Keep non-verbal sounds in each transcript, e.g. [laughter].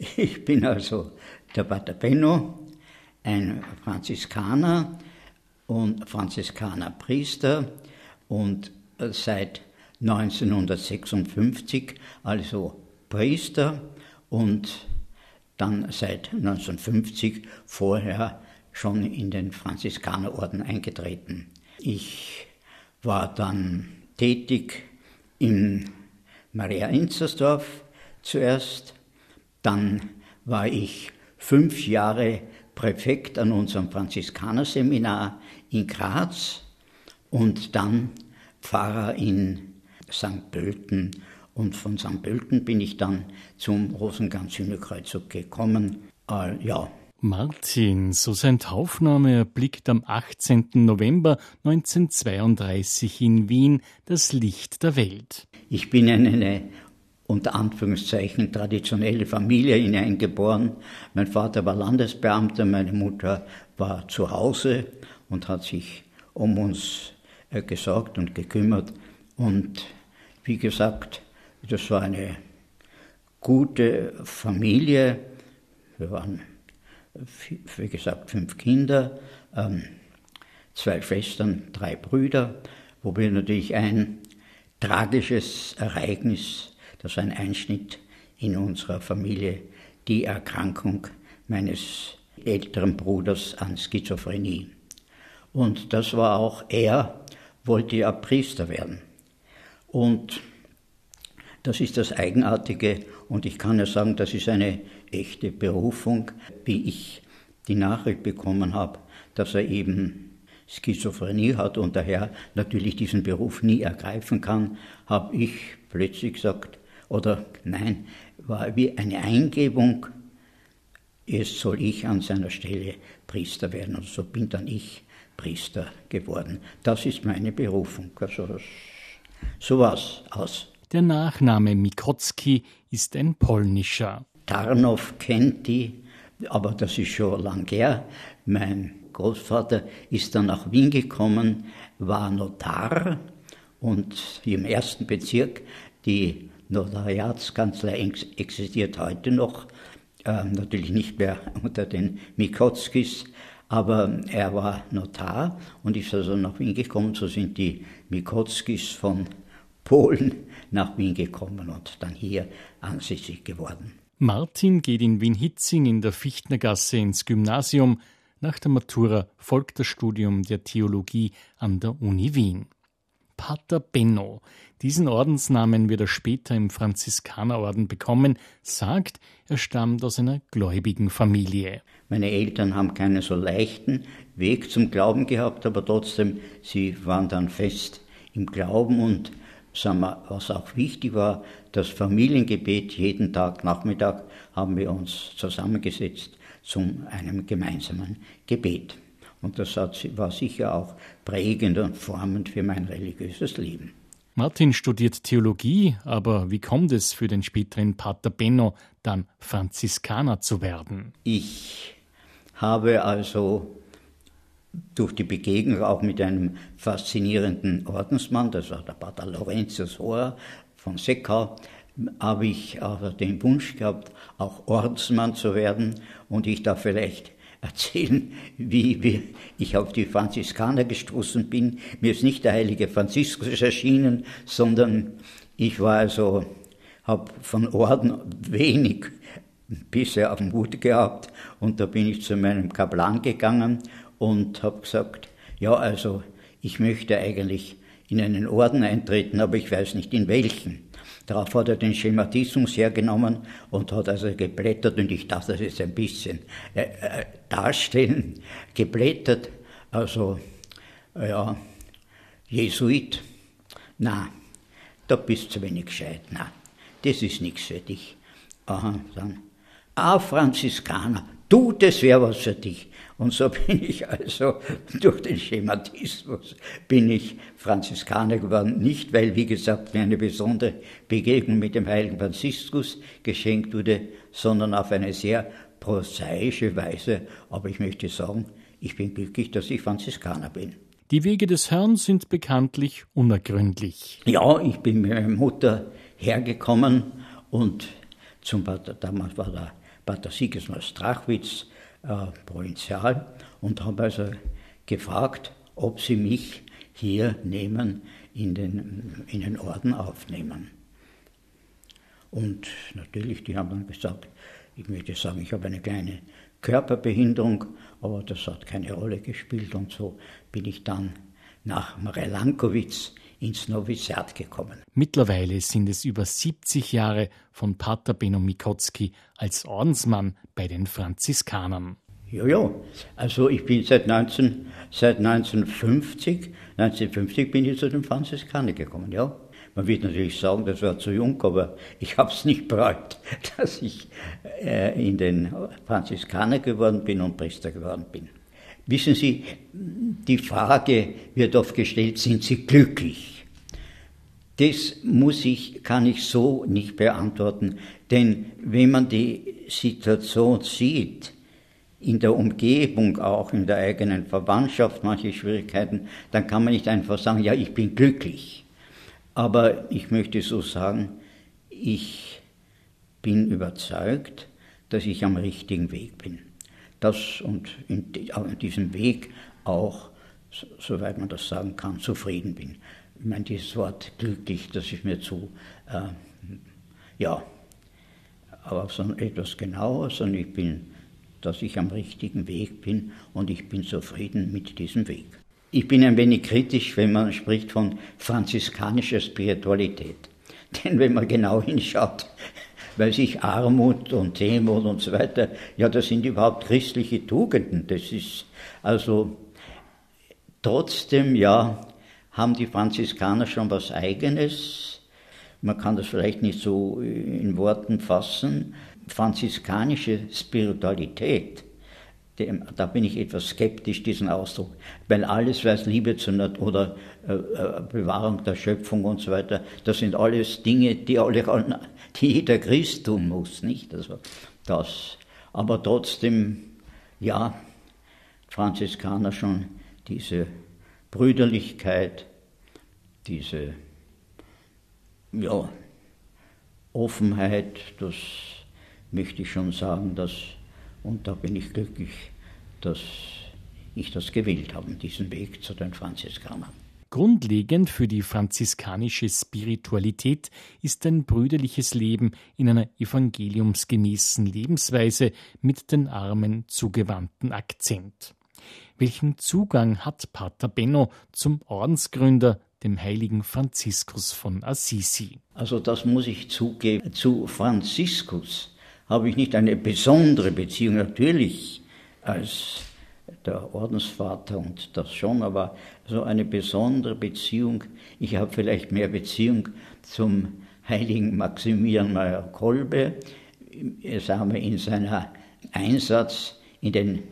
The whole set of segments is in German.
[laughs] Ich bin also der Pater Benno, ein Franziskaner und Franziskanerpriester und seit 1956 also Priester und dann seit 1950 vorher schon in den Franziskanerorden eingetreten. Ich war dann tätig in Maria Inzersdorf zuerst, dann war ich fünf Jahre Präfekt an unserem Franziskanerseminar in Graz und dann Pfarrer in St. Pölten. Und von St. Pölten bin ich dann zum Rosenkranz-Hühnerkreuzzug gekommen. Äh, ja. Martin, so sein Taufname erblickt am 18. November 1932 in Wien das Licht der Welt. Ich bin in eine unter Anführungszeichen traditionelle Familie hineingeboren. Mein Vater war Landesbeamter, meine Mutter war zu Hause und hat sich um uns äh, gesorgt und gekümmert. Und wie gesagt, das war eine gute Familie. Wir waren, wie gesagt, fünf Kinder, ähm, zwei Schwestern, drei Brüder, wobei natürlich ein tragisches Ereignis das war ein Einschnitt in unserer Familie, die Erkrankung meines älteren Bruders an Schizophrenie. Und das war auch, er wollte ja Priester werden. Und das ist das Eigenartige und ich kann ja sagen, das ist eine echte Berufung, wie ich die Nachricht bekommen habe, dass er eben Schizophrenie hat und daher natürlich diesen Beruf nie ergreifen kann, habe ich plötzlich gesagt, oder nein, war wie eine Eingebung, jetzt soll ich an seiner Stelle Priester werden. Und so bin dann ich Priester geworden. Das ist meine Berufung. Also so war's aus. Der Nachname Mikotski ist ein polnischer. Tarnow kennt die, aber das ist schon lang her. Mein Großvater ist dann nach Wien gekommen, war Notar und im ersten Bezirk die Notariatskanzlei existiert heute noch, äh, natürlich nicht mehr [laughs] unter den Mikotskis, aber er war Notar und ist also nach Wien gekommen. So sind die Mikotskis von [laughs] Polen nach Wien gekommen und dann hier ansässig geworden. Martin geht in Wien-Hitzing in der Fichtnergasse ins Gymnasium. Nach der Matura folgt das Studium der Theologie an der Uni Wien. Pater Benno. Diesen Ordensnamen wird er später im Franziskanerorden bekommen, sagt, er stammt aus einer gläubigen Familie. Meine Eltern haben keinen so leichten Weg zum Glauben gehabt, aber trotzdem, sie waren dann fest im Glauben und was auch wichtig war, das Familiengebet jeden Tag Nachmittag haben wir uns zusammengesetzt zu einem gemeinsamen Gebet. Und das war sicher auch prägend und formend für mein religiöses Leben. Martin studiert Theologie, aber wie kommt es für den späteren Pater Benno, dann Franziskaner zu werden? Ich habe also durch die Begegnung auch mit einem faszinierenden Ordensmann, das war der Pater Laurentius Hoher von Seckau, habe ich aber den Wunsch gehabt, auch Ordensmann zu werden und ich da vielleicht erzählen, wie, ich auf die Franziskaner gestoßen bin. Mir ist nicht der heilige Franziskus erschienen, sondern ich war also, habe von Orden wenig bisher auf dem Hut gehabt und da bin ich zu meinem Kaplan gegangen und habe gesagt, ja also ich möchte eigentlich in einen Orden eintreten, aber ich weiß nicht in welchen. Darauf hat er den Schematismus hergenommen und hat also geblättert und ich darf das jetzt ein bisschen äh, äh, darstellen. Geblättert, also ja, Jesuit, na, da bist du zu wenig gescheit, na, das ist nichts für dich. Aha, dann, ah, Franziskaner, du, das wäre was für dich. Und so [laughs] bin ich also durch den Schematismus bin ich Franziskaner geworden. Nicht, weil, wie gesagt, mir eine besondere Begegnung mit dem heiligen Franziskus geschenkt wurde, sondern auf eine sehr prosaische Weise. Aber ich möchte sagen, ich bin glücklich, dass ich Franziskaner bin. Die Wege des Herrn sind bekanntlich unergründlich. Ja, ich bin mit meiner Mutter hergekommen und zum, damals war der Pater Sigismund Strachwitz, äh, Provinzial, und habe also gefragt, ob sie mich hier nehmen, in den, in den Orden aufnehmen. Und natürlich, die haben dann gesagt, ich möchte sagen, ich habe eine kleine Körperbehinderung, aber das hat keine Rolle gespielt und so bin ich dann nach Marelankowitz ins Noviziat gekommen. Mittlerweile sind es über 70 Jahre von Pater Benno Mikotzki als Ordensmann bei den Franziskanern. Ja, ja. Also ich bin seit, 19, seit 1950, 1950 bin ich zu den Franziskanern gekommen, ja. Man wird natürlich sagen, das war zu jung, aber ich habe es nicht bereut, [laughs] dass ich äh, in den Franziskaner geworden bin und Priester geworden bin. Wissen Sie, die Frage wird oft gestellt, sind Sie glücklich? Das muss ich, kann ich so nicht beantworten, denn wenn man die Situation sieht, in der Umgebung, auch in der eigenen Verwandtschaft manche Schwierigkeiten, dann kann man nicht einfach sagen, ja, ich bin glücklich. Aber ich möchte so sagen, ich bin überzeugt, dass ich am richtigen Weg bin. Das und in, diesem Weg auch, soweit man das sagen kann, zufrieden bin. Ich meine, dieses Wort glücklich, das ist mir zu, äh, ja, aber so etwas genauer, sondern ich bin dass ich am richtigen Weg bin und ich bin zufrieden mit diesem Weg. Ich bin ein wenig kritisch, wenn man spricht von franziskanischer Spiritualität. [laughs] Denn wenn man genau hinschaut, weil sich Armut und Demut und so weiter, ja, das sind überhaupt christliche Tugenden. Das ist also trotzdem, ja, haben die Franziskaner schon was Eigenes. Man kann das vielleicht nicht so in Worten fassen, franziskanische Spiritualität, dem, da bin ich etwas skeptisch, diesen Ausdruck, weil alles, was Liebe zur Natur oder äh, äh, Bewahrung der Schöpfung und so weiter, das sind alles Dinge, die, alle, die jeder Christ tun muss, nicht? Also das. Aber trotzdem, ja, Franziskaner schon diese Brüderlichkeit, diese ja, Offenheit, das möchte ich schon sagen, dass, und da bin ich glücklich, dass ich das gewählt habe, diesen Weg zu den Franziskanern. Grundlegend für die franziskanische Spiritualität ist ein brüderliches Leben in einer evangeliumsgemäßen Lebensweise mit den Armen zugewandten Akzent. Welchen Zugang hat Pater Benno zum Ordensgründer, dem heiligen Franziskus von Assisi? Also das muss ich zugeben, zu Franziskus habe ich nicht eine besondere Beziehung, natürlich als der Ordensvater und das schon, aber so eine besondere Beziehung. Ich habe vielleicht mehr Beziehung zum heiligen Maximilian Meyer Kolbe, sagen wir in seiner Einsatz in den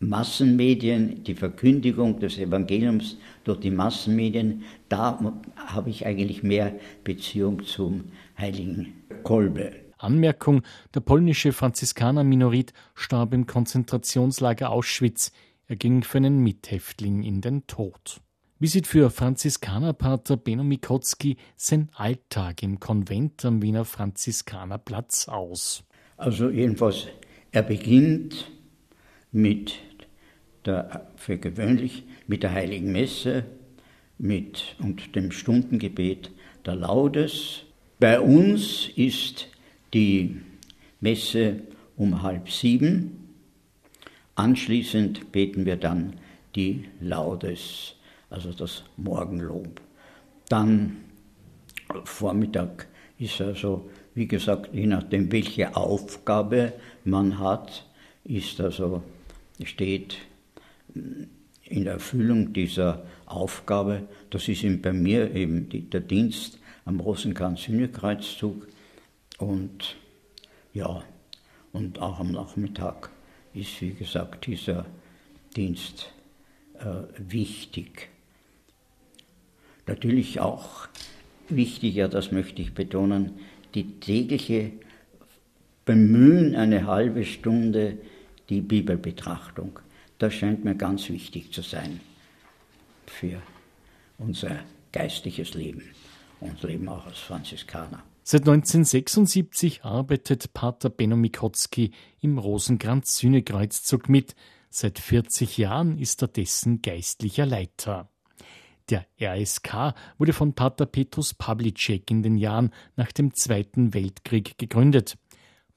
Massenmedien, die Verkündigung des Evangeliums durch die Massenmedien, da habe ich eigentlich mehr Beziehung zum heiligen Kolbe. Anmerkung: Der polnische Franziskaner-Minorit starb im Konzentrationslager Auschwitz. Er ging für einen Mithäftling in den Tod. Wie sieht für Franziskanerpater Benno Mikotzki sein Alltag im Konvent am Wiener Franziskanerplatz aus? Also jedenfalls, er beginnt mit der, für gewöhnlich mit der Heiligen Messe mit, und dem Stundengebet der Laudes. Bei uns ist die Messe um halb sieben. Anschließend beten wir dann die Laudes, also das Morgenlob. Dann Vormittag ist also, wie gesagt, je nachdem, welche Aufgabe man hat, ist also, steht in Erfüllung dieser Aufgabe, das ist bei mir eben der Dienst am Rosenkranz-Hühnerkreuzzug, und ja, und auch am Nachmittag ist, wie gesagt, dieser Dienst äh, wichtig. Natürlich auch wichtiger, das möchte ich betonen, die tägliche Bemühen, eine halbe Stunde die Bibelbetrachtung. Das scheint mir ganz wichtig zu sein für unser geistliches Leben und Leben auch als Franziskaner. Seit 1976 arbeitet Pater Benno Mikotzki im Rosenkranz-Sühnekreuzzug mit. Seit 40 Jahren ist er dessen geistlicher Leiter. Der RSK wurde von Pater Petrus Pavlicek in den Jahren nach dem Zweiten Weltkrieg gegründet.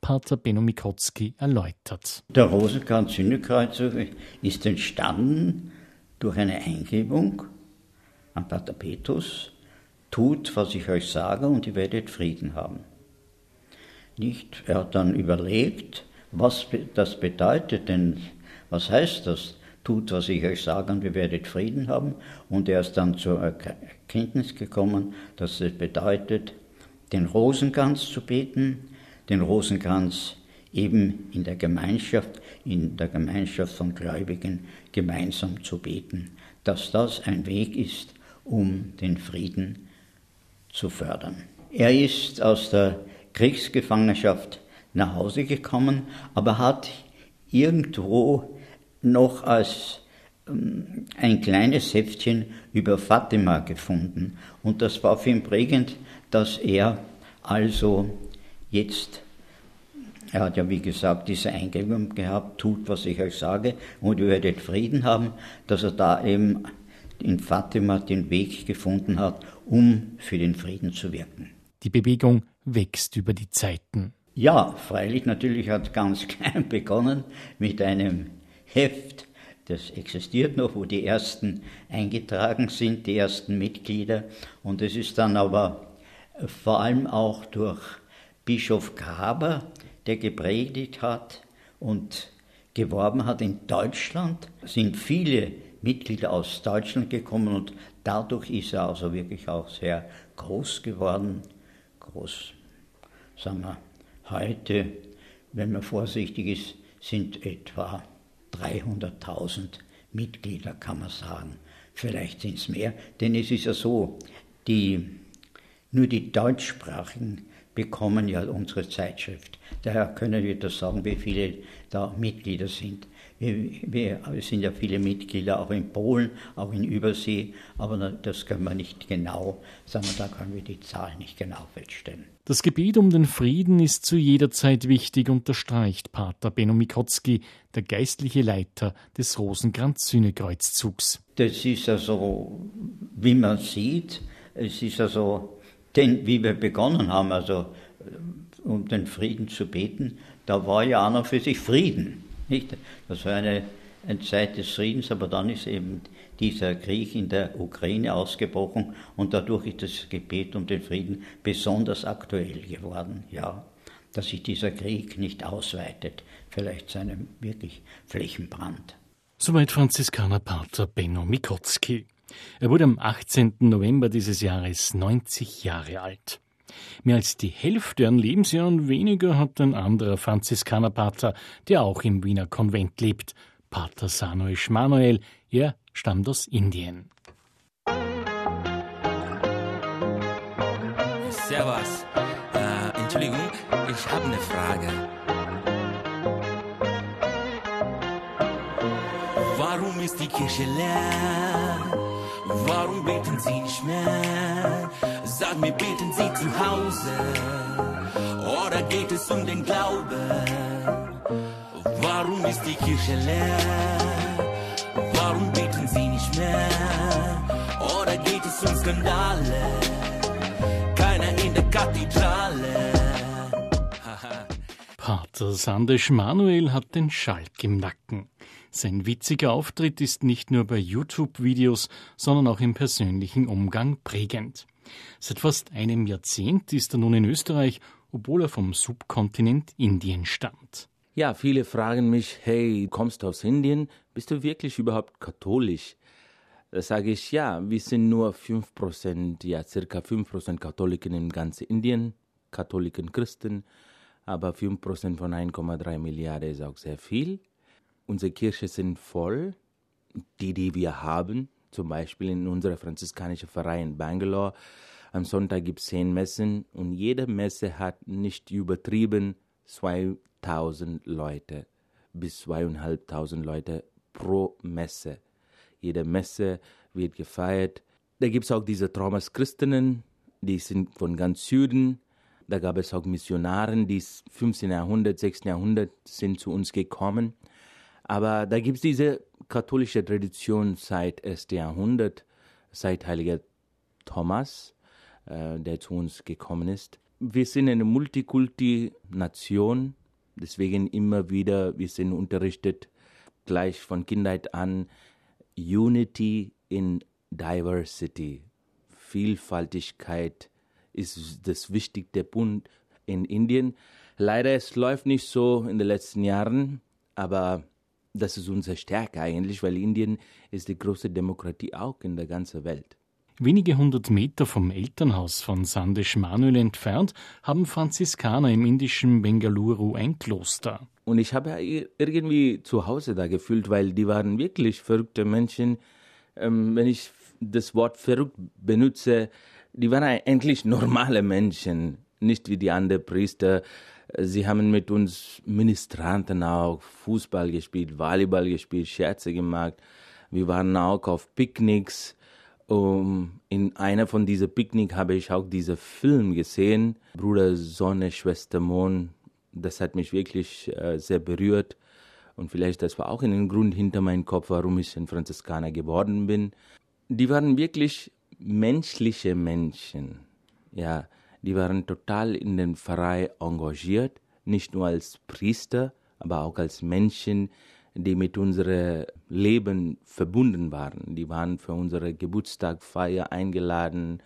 Pater Benno Mikotzki erläutert. Der Rosenkranz-Sühnekreuzzug ist entstanden durch eine Eingebung an Pater Petrus, tut, was ich euch sage, und ihr werdet Frieden haben. Nicht? Er hat dann überlegt, was das bedeutet, denn was heißt das? Tut, was ich euch sage, und ihr werdet Frieden haben. Und er ist dann zur Erkenntnis gekommen, dass es bedeutet, den Rosenkranz zu beten, den Rosenkranz eben in der Gemeinschaft, in der Gemeinschaft von Gläubigen gemeinsam zu beten, dass das ein Weg ist, um den Frieden zu fördern. Er ist aus der Kriegsgefangenschaft nach Hause gekommen, aber hat irgendwo noch als ähm, ein kleines Heftchen über Fatima gefunden. Und das war für ihn prägend, dass er also jetzt, er hat ja wie gesagt diese Eingebung gehabt, tut, was ich euch sage, und ihr werdet Frieden haben, dass er da eben in Fatima den Weg gefunden hat, um für den Frieden zu wirken. Die Bewegung wächst über die Zeiten. Ja, freilich natürlich hat ganz [laughs] klein begonnen mit einem Heft, das existiert noch, wo die ersten eingetragen sind, die ersten Mitglieder. Und es ist dann aber vor allem auch durch Bischof Graber, der gepredigt hat und geworben hat in Deutschland, sind viele Mitglieder aus Deutschland gekommen und dadurch ist er also wirklich auch sehr groß geworden. Groß, sagen wir, heute, wenn man vorsichtig ist, sind etwa 300.000 Mitglieder, kann man sagen. Vielleicht sind es mehr, denn es ist ja so, die, nur die Deutschsprachigen bekommen ja unsere Zeitschrift. Daher können wir das sagen, wie viele da Mitglieder sind. Wir, wir sind ja viele Mitglieder auch in Polen, auch in Übersee, aber das können wir nicht genau sagen, da können wir die Zahl nicht genau feststellen. Das Gebet um den Frieden ist zu jeder Zeit wichtig, unterstreicht Pater Benno Mikotzki, der geistliche Leiter des Rosenkranz-Sühnekreuzzugs. Das ist also, wie man sieht, es ist also, denn wie wir begonnen haben, also um den Frieden zu beten, da war ja auch noch für sich Frieden. Nicht? Das war eine, eine Zeit des Friedens, aber dann ist eben dieser Krieg in der Ukraine ausgebrochen und dadurch ist das Gebet um den Frieden besonders aktuell geworden. Ja, dass sich dieser Krieg nicht ausweitet, vielleicht zu einem wirklich Flächenbrand. Soweit Franziskaner Pater Benno Mikotzki. Er wurde am 18. November dieses Jahres 90 Jahre alt. Mehr als die Hälfte an Lebensjahren weniger hat ein anderer Franziskanerpater, der auch im Wiener Konvent lebt, Pater Samuel Schmanuel. Er stammt aus Indien. Servus. Äh, Entschuldigung, ich habe eine Frage. Warum ist die Kirche leer? Warum beten Sie nicht mehr? Sag mir, beten Sie zu Hause? Oder geht es um den Glauben? Warum ist die Kirche leer? Warum beten Sie nicht mehr? Oder geht es um Skandale? Keiner in der Kathedrale. [laughs] Pater Sandesh Manuel hat den Schalk im Nacken. Sein witziger Auftritt ist nicht nur bei YouTube-Videos, sondern auch im persönlichen Umgang prägend. Seit fast einem Jahrzehnt ist er nun in Österreich, obwohl er vom Subkontinent Indien stammt. Ja, viele fragen mich, hey, kommst du aus Indien? Bist du wirklich überhaupt katholisch? Da sage ich, ja, wir sind nur 5%, ja, circa 5% Katholiken in ganz Indien, Katholiken Christen, aber 5% von 1,3 Milliarden ist auch sehr viel. Unsere Kirchen sind voll, die, die wir haben, zum Beispiel in unserer franziskanischen Verein in Bangalore. Am Sonntag gibt es zehn Messen und jede Messe hat nicht übertrieben 2000 Leute bis 2500 Leute pro Messe. Jede Messe wird gefeiert. Da gibt es auch diese Thomas Christinnen, die sind von ganz Süden. Da gab es auch Missionaren, die 15. Jahrhundert, 16. Jahrhundert sind zu uns gekommen. Aber da gibt es diese katholische Tradition seit 1. Jahrhundert, seit Heiliger Thomas, äh, der zu uns gekommen ist. Wir sind eine Multikulti-Nation, deswegen immer wieder, wir sind unterrichtet gleich von Kindheit an, Unity in Diversity. Vielfaltigkeit ist das wichtigste Punkt in Indien. Leider, es läuft nicht so in den letzten Jahren, aber das ist unsere Stärke eigentlich, weil Indien ist die größte Demokratie auch in der ganzen Welt. Wenige hundert Meter vom Elternhaus von Sandesh Manuel entfernt haben Franziskaner im indischen Bengaluru ein Kloster. Und ich habe irgendwie zu Hause da gefühlt, weil die waren wirklich verrückte Menschen. Ähm, wenn ich das Wort verrückt benutze, die waren eigentlich normale Menschen, nicht wie die anderen Priester. Sie haben mit uns Ministranten auch Fußball gespielt, Volleyball gespielt, Scherze gemacht. Wir waren auch auf Picknicks um, in einer von diesen Picknick habe ich auch diesen Film gesehen, Bruder, Sonne, Schwester, Mond. Das hat mich wirklich äh, sehr berührt. Und vielleicht das war auch ein Grund hinter meinem Kopf, warum ich ein Franziskaner geworden bin. Die waren wirklich menschliche Menschen. Ja, die waren total in den Pfarrei engagiert, nicht nur als Priester, aber auch als Menschen, die mit unserem Leben verbunden waren. Die waren für unsere Geburtstagfeier eingeladen,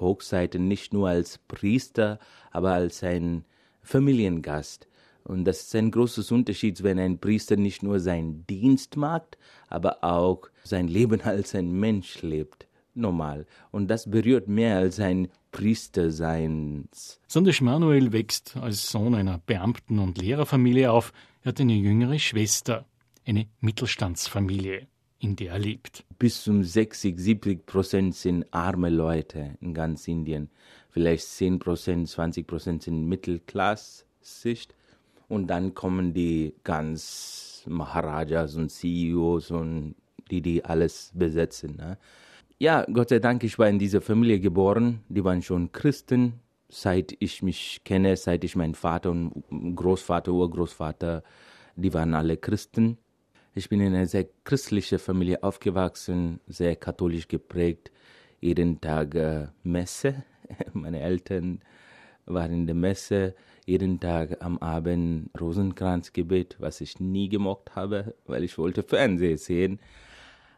Hochzeiten nicht nur als Priester, aber als ein Familiengast. Und das ist ein großes Unterschied, wenn ein Priester nicht nur seinen Dienst macht, aber auch sein Leben als ein Mensch lebt. Normal. Und das berührt mehr als ein Priesterseins. Sandesh Manuel wächst als Sohn einer Beamten- und Lehrerfamilie auf. Er hat eine jüngere Schwester eine Mittelstandsfamilie, in der er lebt. Bis zum 60, 70 Prozent sind arme Leute in ganz Indien. Vielleicht 10 Prozent, 20 Prozent sind Mittelklassicht. Und dann kommen die ganz Maharajas und CEOs und die, die alles besetzen. Ne? Ja, Gott sei Dank, ich war in dieser Familie geboren. Die waren schon Christen, seit ich mich kenne, seit ich meinen Vater und Großvater, Urgroßvater, die waren alle Christen. Ich bin in einer sehr christlichen Familie aufgewachsen, sehr katholisch geprägt. Jeden Tag äh, Messe. [laughs] Meine Eltern waren in der Messe. Jeden Tag am Abend Rosenkranzgebet, was ich nie gemocht habe, weil ich wollte Fernsehen sehen.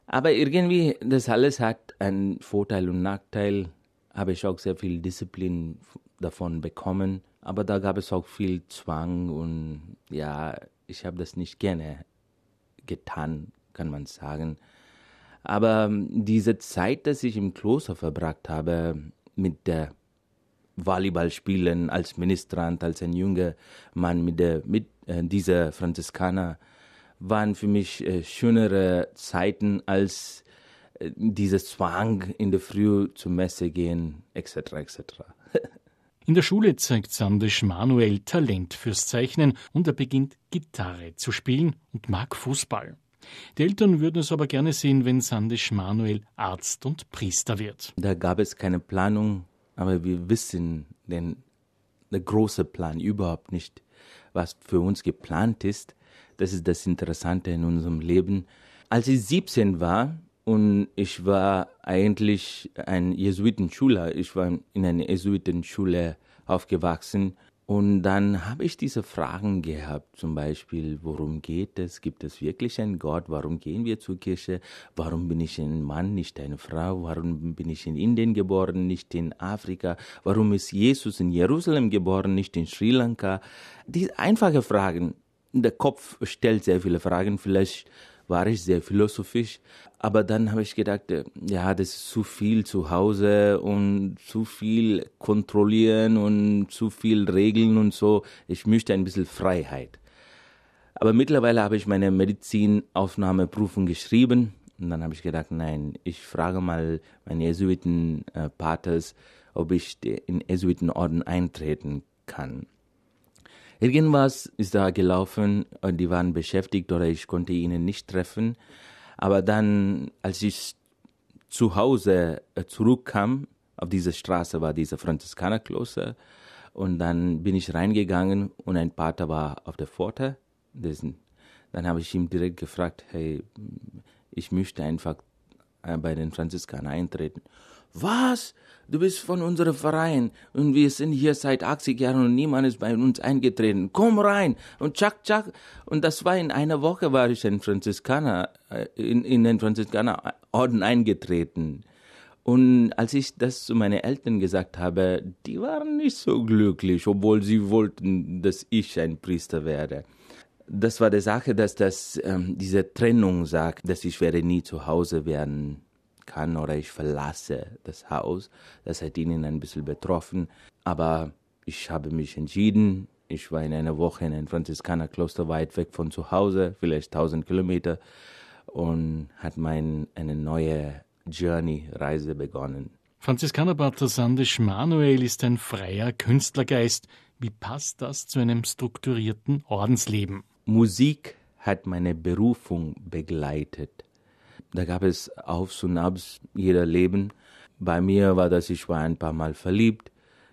Aber irgendwie, das alles hat einen Vorteil und Nachteil. Habe ich auch sehr viel Disziplin davon bekommen. Aber da gab es auch viel Zwang und ja, ich habe das nicht gerne getan, kann man sagen. Aber ähm, diese Zeit, dass ich im Kloster verbracht habe, mit der Volleyballspielen als Ministrant, als ein junger Mann mit, der, mit äh, dieser Franziskaner, waren für mich äh, schönere Zeiten als äh, dieses Zwang in der Früh zur Messe gehen, etc. etc. In der Schule zeigt Sandesh Manuel Talent fürs Zeichnen und er beginnt Gitarre zu spielen und mag Fußball. Die Eltern würden es aber gerne sehen, wenn Sandesh Manuel Arzt und Priester wird. Da gab es keine Planung, aber wir wissen den, der große Plan überhaupt nicht, was für uns geplant ist. Das ist das Interessante in unserem Leben. Als ich 17 war, und ich war eigentlich ein Jesuitenschüler. Ich war in einer Jesuitenschule aufgewachsen. Und dann habe ich diese Fragen gehabt, zum Beispiel, worum geht es? Gibt es wirklich einen Gott? Warum gehen wir zur Kirche? Warum bin ich ein Mann, nicht eine Frau? Warum bin ich in Indien geboren, nicht in Afrika? Warum ist Jesus in Jerusalem geboren, nicht in Sri Lanka? Diese einfache Fragen. Der Kopf stellt sehr viele Fragen. Vielleicht war ich sehr philosophisch. Aber dann habe ich gedacht, äh, ja, das ist zu viel zu Hause und zu viel kontrollieren und zu viel Regeln und so. Ich möchte ein bisschen Freiheit. Aber mittlerweile habe ich meine Medizinaufnahmeprüfung geschrieben und dann habe ich gedacht, nein, ich frage mal meine Jesuiten-Paters, ob ich in Jesuitenorden eintreten kann. Irgendwas ist da gelaufen und die waren beschäftigt oder ich konnte ihnen nicht treffen. Aber dann, als ich zu Hause äh, zurückkam, auf dieser Straße war dieser Franziskanerkloster Und dann bin ich reingegangen und ein Pater war auf der Pforte. Dann habe ich ihm direkt gefragt, hey, ich möchte einfach äh, bei den Franziskanern eintreten. Was? Du bist von unserem Verein und wir sind hier seit 80 Jahren und niemand ist bei uns eingetreten. Komm rein und tschak, tschak. Und das war in einer Woche war ich in Franziskaner, äh, in, in den Franziskanerorden eingetreten. Und als ich das zu meinen Eltern gesagt habe, die waren nicht so glücklich, obwohl sie wollten, dass ich ein Priester werde. Das war die Sache, dass das, ähm, diese Trennung sagt, dass ich werde nie zu Hause werden kann oder ich verlasse das Haus. Das hat ihnen ein bisschen betroffen. Aber ich habe mich entschieden. Ich war in einer Woche in einem Franziskanerkloster weit weg von zu Hause, vielleicht 1000 Kilometer, und hat mein, eine neue Journey-Reise begonnen. Franziskanerpater Sandisch Manuel ist ein freier Künstlergeist. Wie passt das zu einem strukturierten Ordensleben? Musik hat meine Berufung begleitet. Da gab es Aufs und Abs jeder Leben. Bei mir war das, ich war ein paar Mal verliebt,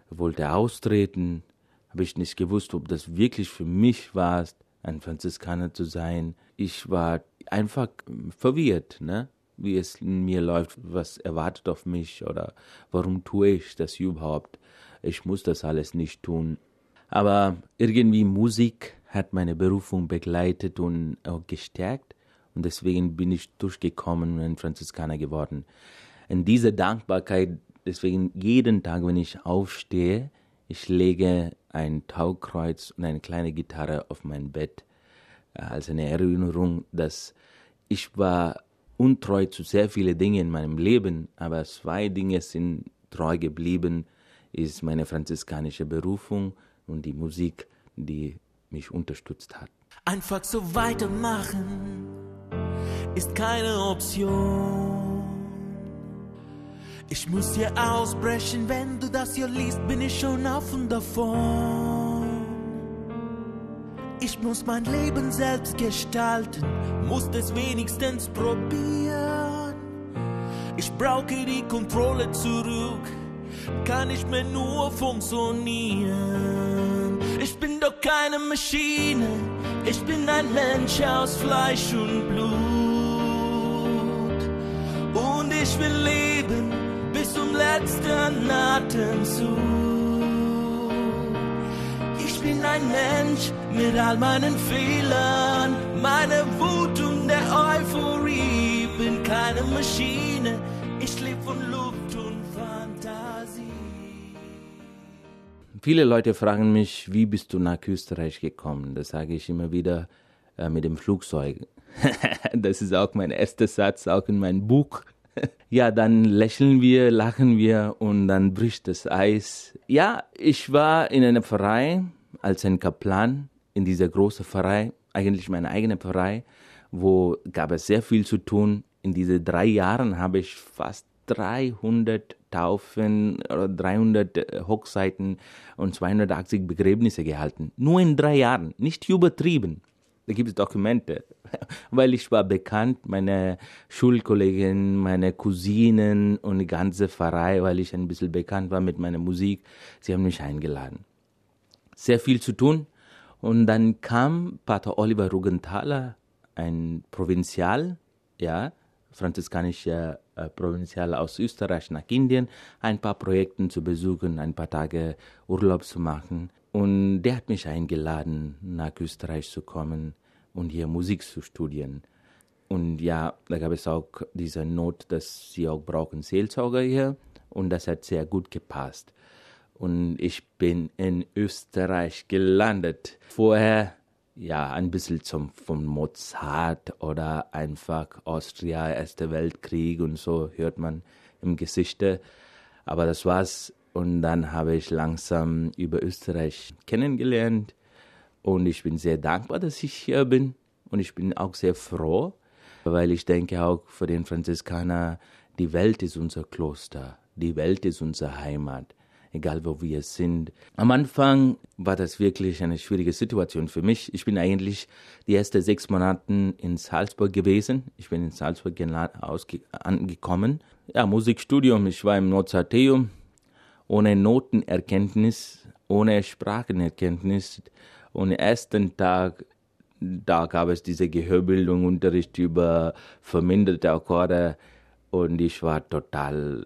wollte austreten, habe ich nicht gewusst, ob das wirklich für mich war, ein Franziskaner zu sein. Ich war einfach verwirrt, ne? wie es in mir läuft, was erwartet auf mich oder warum tue ich das überhaupt. Ich muss das alles nicht tun. Aber irgendwie Musik hat meine Berufung begleitet und gestärkt. Und deswegen bin ich durchgekommen und ein Franziskaner geworden. Und diese Dankbarkeit, deswegen jeden Tag, wenn ich aufstehe, ich lege ein Taukreuz und eine kleine Gitarre auf mein Bett äh, als eine Erinnerung, dass ich war untreu zu sehr vielen Dingen in meinem Leben, aber zwei Dinge sind treu geblieben, ist meine franziskanische Berufung und die Musik, die mich unterstützt hat. Einfach so weitermachen ist keine Option. Ich muss hier ausbrechen, wenn du das hier liest, bin ich schon auf und davon. Ich muss mein Leben selbst gestalten, muss es wenigstens probieren. Ich brauche die Kontrolle zurück, kann ich mir nur funktionieren. Ich bin doch keine Maschine, ich bin ein Mensch aus Fleisch und Blut will leben bis zum letzten Atemzug. Ich bin ein Mensch mit all meinen Fehlern, meiner Wut und der Euphorie. Bin keine Maschine, ich lebe von Luft und Fantasie. Viele Leute fragen mich, wie bist du nach Österreich gekommen? Das sage ich immer wieder äh, mit dem Flugzeug. [laughs] das ist auch mein erster Satz, auch in meinem Buch. Ja, dann lächeln wir, lachen wir und dann bricht das Eis. Ja, ich war in einer Pfarrei als ein Kaplan in dieser großen Pfarrei, eigentlich meine eigene Pfarrei, wo gab es sehr viel zu tun. In diesen drei Jahren habe ich fast 300 Taufen oder 300 äh, Hochzeiten und 280 Begräbnisse gehalten. Nur in drei Jahren, nicht übertrieben. Da gibt es Dokumente, [laughs] weil ich war bekannt, meine Schulkollegen, meine Cousinen und die ganze Pfarrei, weil ich ein bisschen bekannt war mit meiner Musik. Sie haben mich eingeladen. Sehr viel zu tun. Und dann kam Pater Oliver Rugenthaler, ein Provinzial, ja, franziskanischer äh, Provinzial aus Österreich nach Indien, ein paar Projekte zu besuchen, ein paar Tage Urlaub zu machen. Und der hat mich eingeladen, nach Österreich zu kommen und hier Musik zu studieren. Und ja, da gab es auch diese Not, dass sie auch brauchen Seelsorger hier. Und das hat sehr gut gepasst. Und ich bin in Österreich gelandet. Vorher ja ein bisschen zum, von Mozart oder einfach Austria, Erster Weltkrieg und so hört man im Gesichte. Aber das war's und dann habe ich langsam über Österreich kennengelernt. Und ich bin sehr dankbar, dass ich hier bin. Und ich bin auch sehr froh, weil ich denke auch für den Franziskaner, die Welt ist unser Kloster. Die Welt ist unsere Heimat egal wo wir sind. Am Anfang war das wirklich eine schwierige Situation für mich. Ich bin eigentlich die ersten sechs Monate in Salzburg gewesen. Ich bin in Salzburg angekommen. Ja, Musikstudium, ich war im Mozarteum ohne Notenerkenntnis ohne Sprachenerkenntnis. Und ersten Tag, da gab es diese Gehörbildung, Unterricht über verminderte Akkorde und ich war total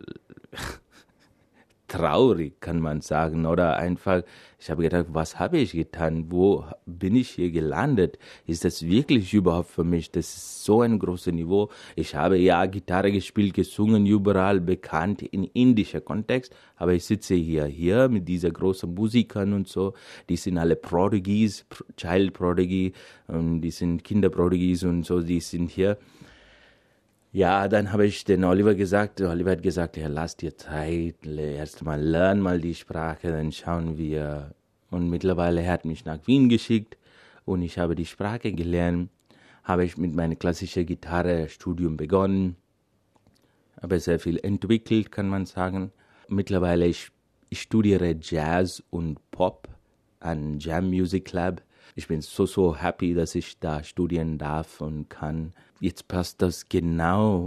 traurig, kann man sagen, oder einfach, ich habe gedacht, was habe ich getan? Wo bin ich hier gelandet? Ist das wirklich überhaupt für mich? Das ist so ein großes Niveau. Ich habe ja Gitarre gespielt, gesungen, überall bekannt in indischer Kontext, aber ich sitze hier, hier mit dieser großen Musikern und so, die sind alle Prodigies, Child Prodigy, die sind Kinderprodigies und so, die sind hier ja, dann habe ich den Oliver gesagt, Oliver hat gesagt, ja, lass dir Zeit, erst mal lern mal die Sprache, dann schauen wir. Und mittlerweile hat mich nach Wien geschickt und ich habe die Sprache gelernt, habe ich mit meinem klassischen Gitarre-Studium begonnen, habe sehr viel entwickelt, kann man sagen. Mittlerweile ich, ich studiere Jazz und Pop an Jam Music Club. Ich bin so, so happy, dass ich da studieren darf und kann jetzt passt das genau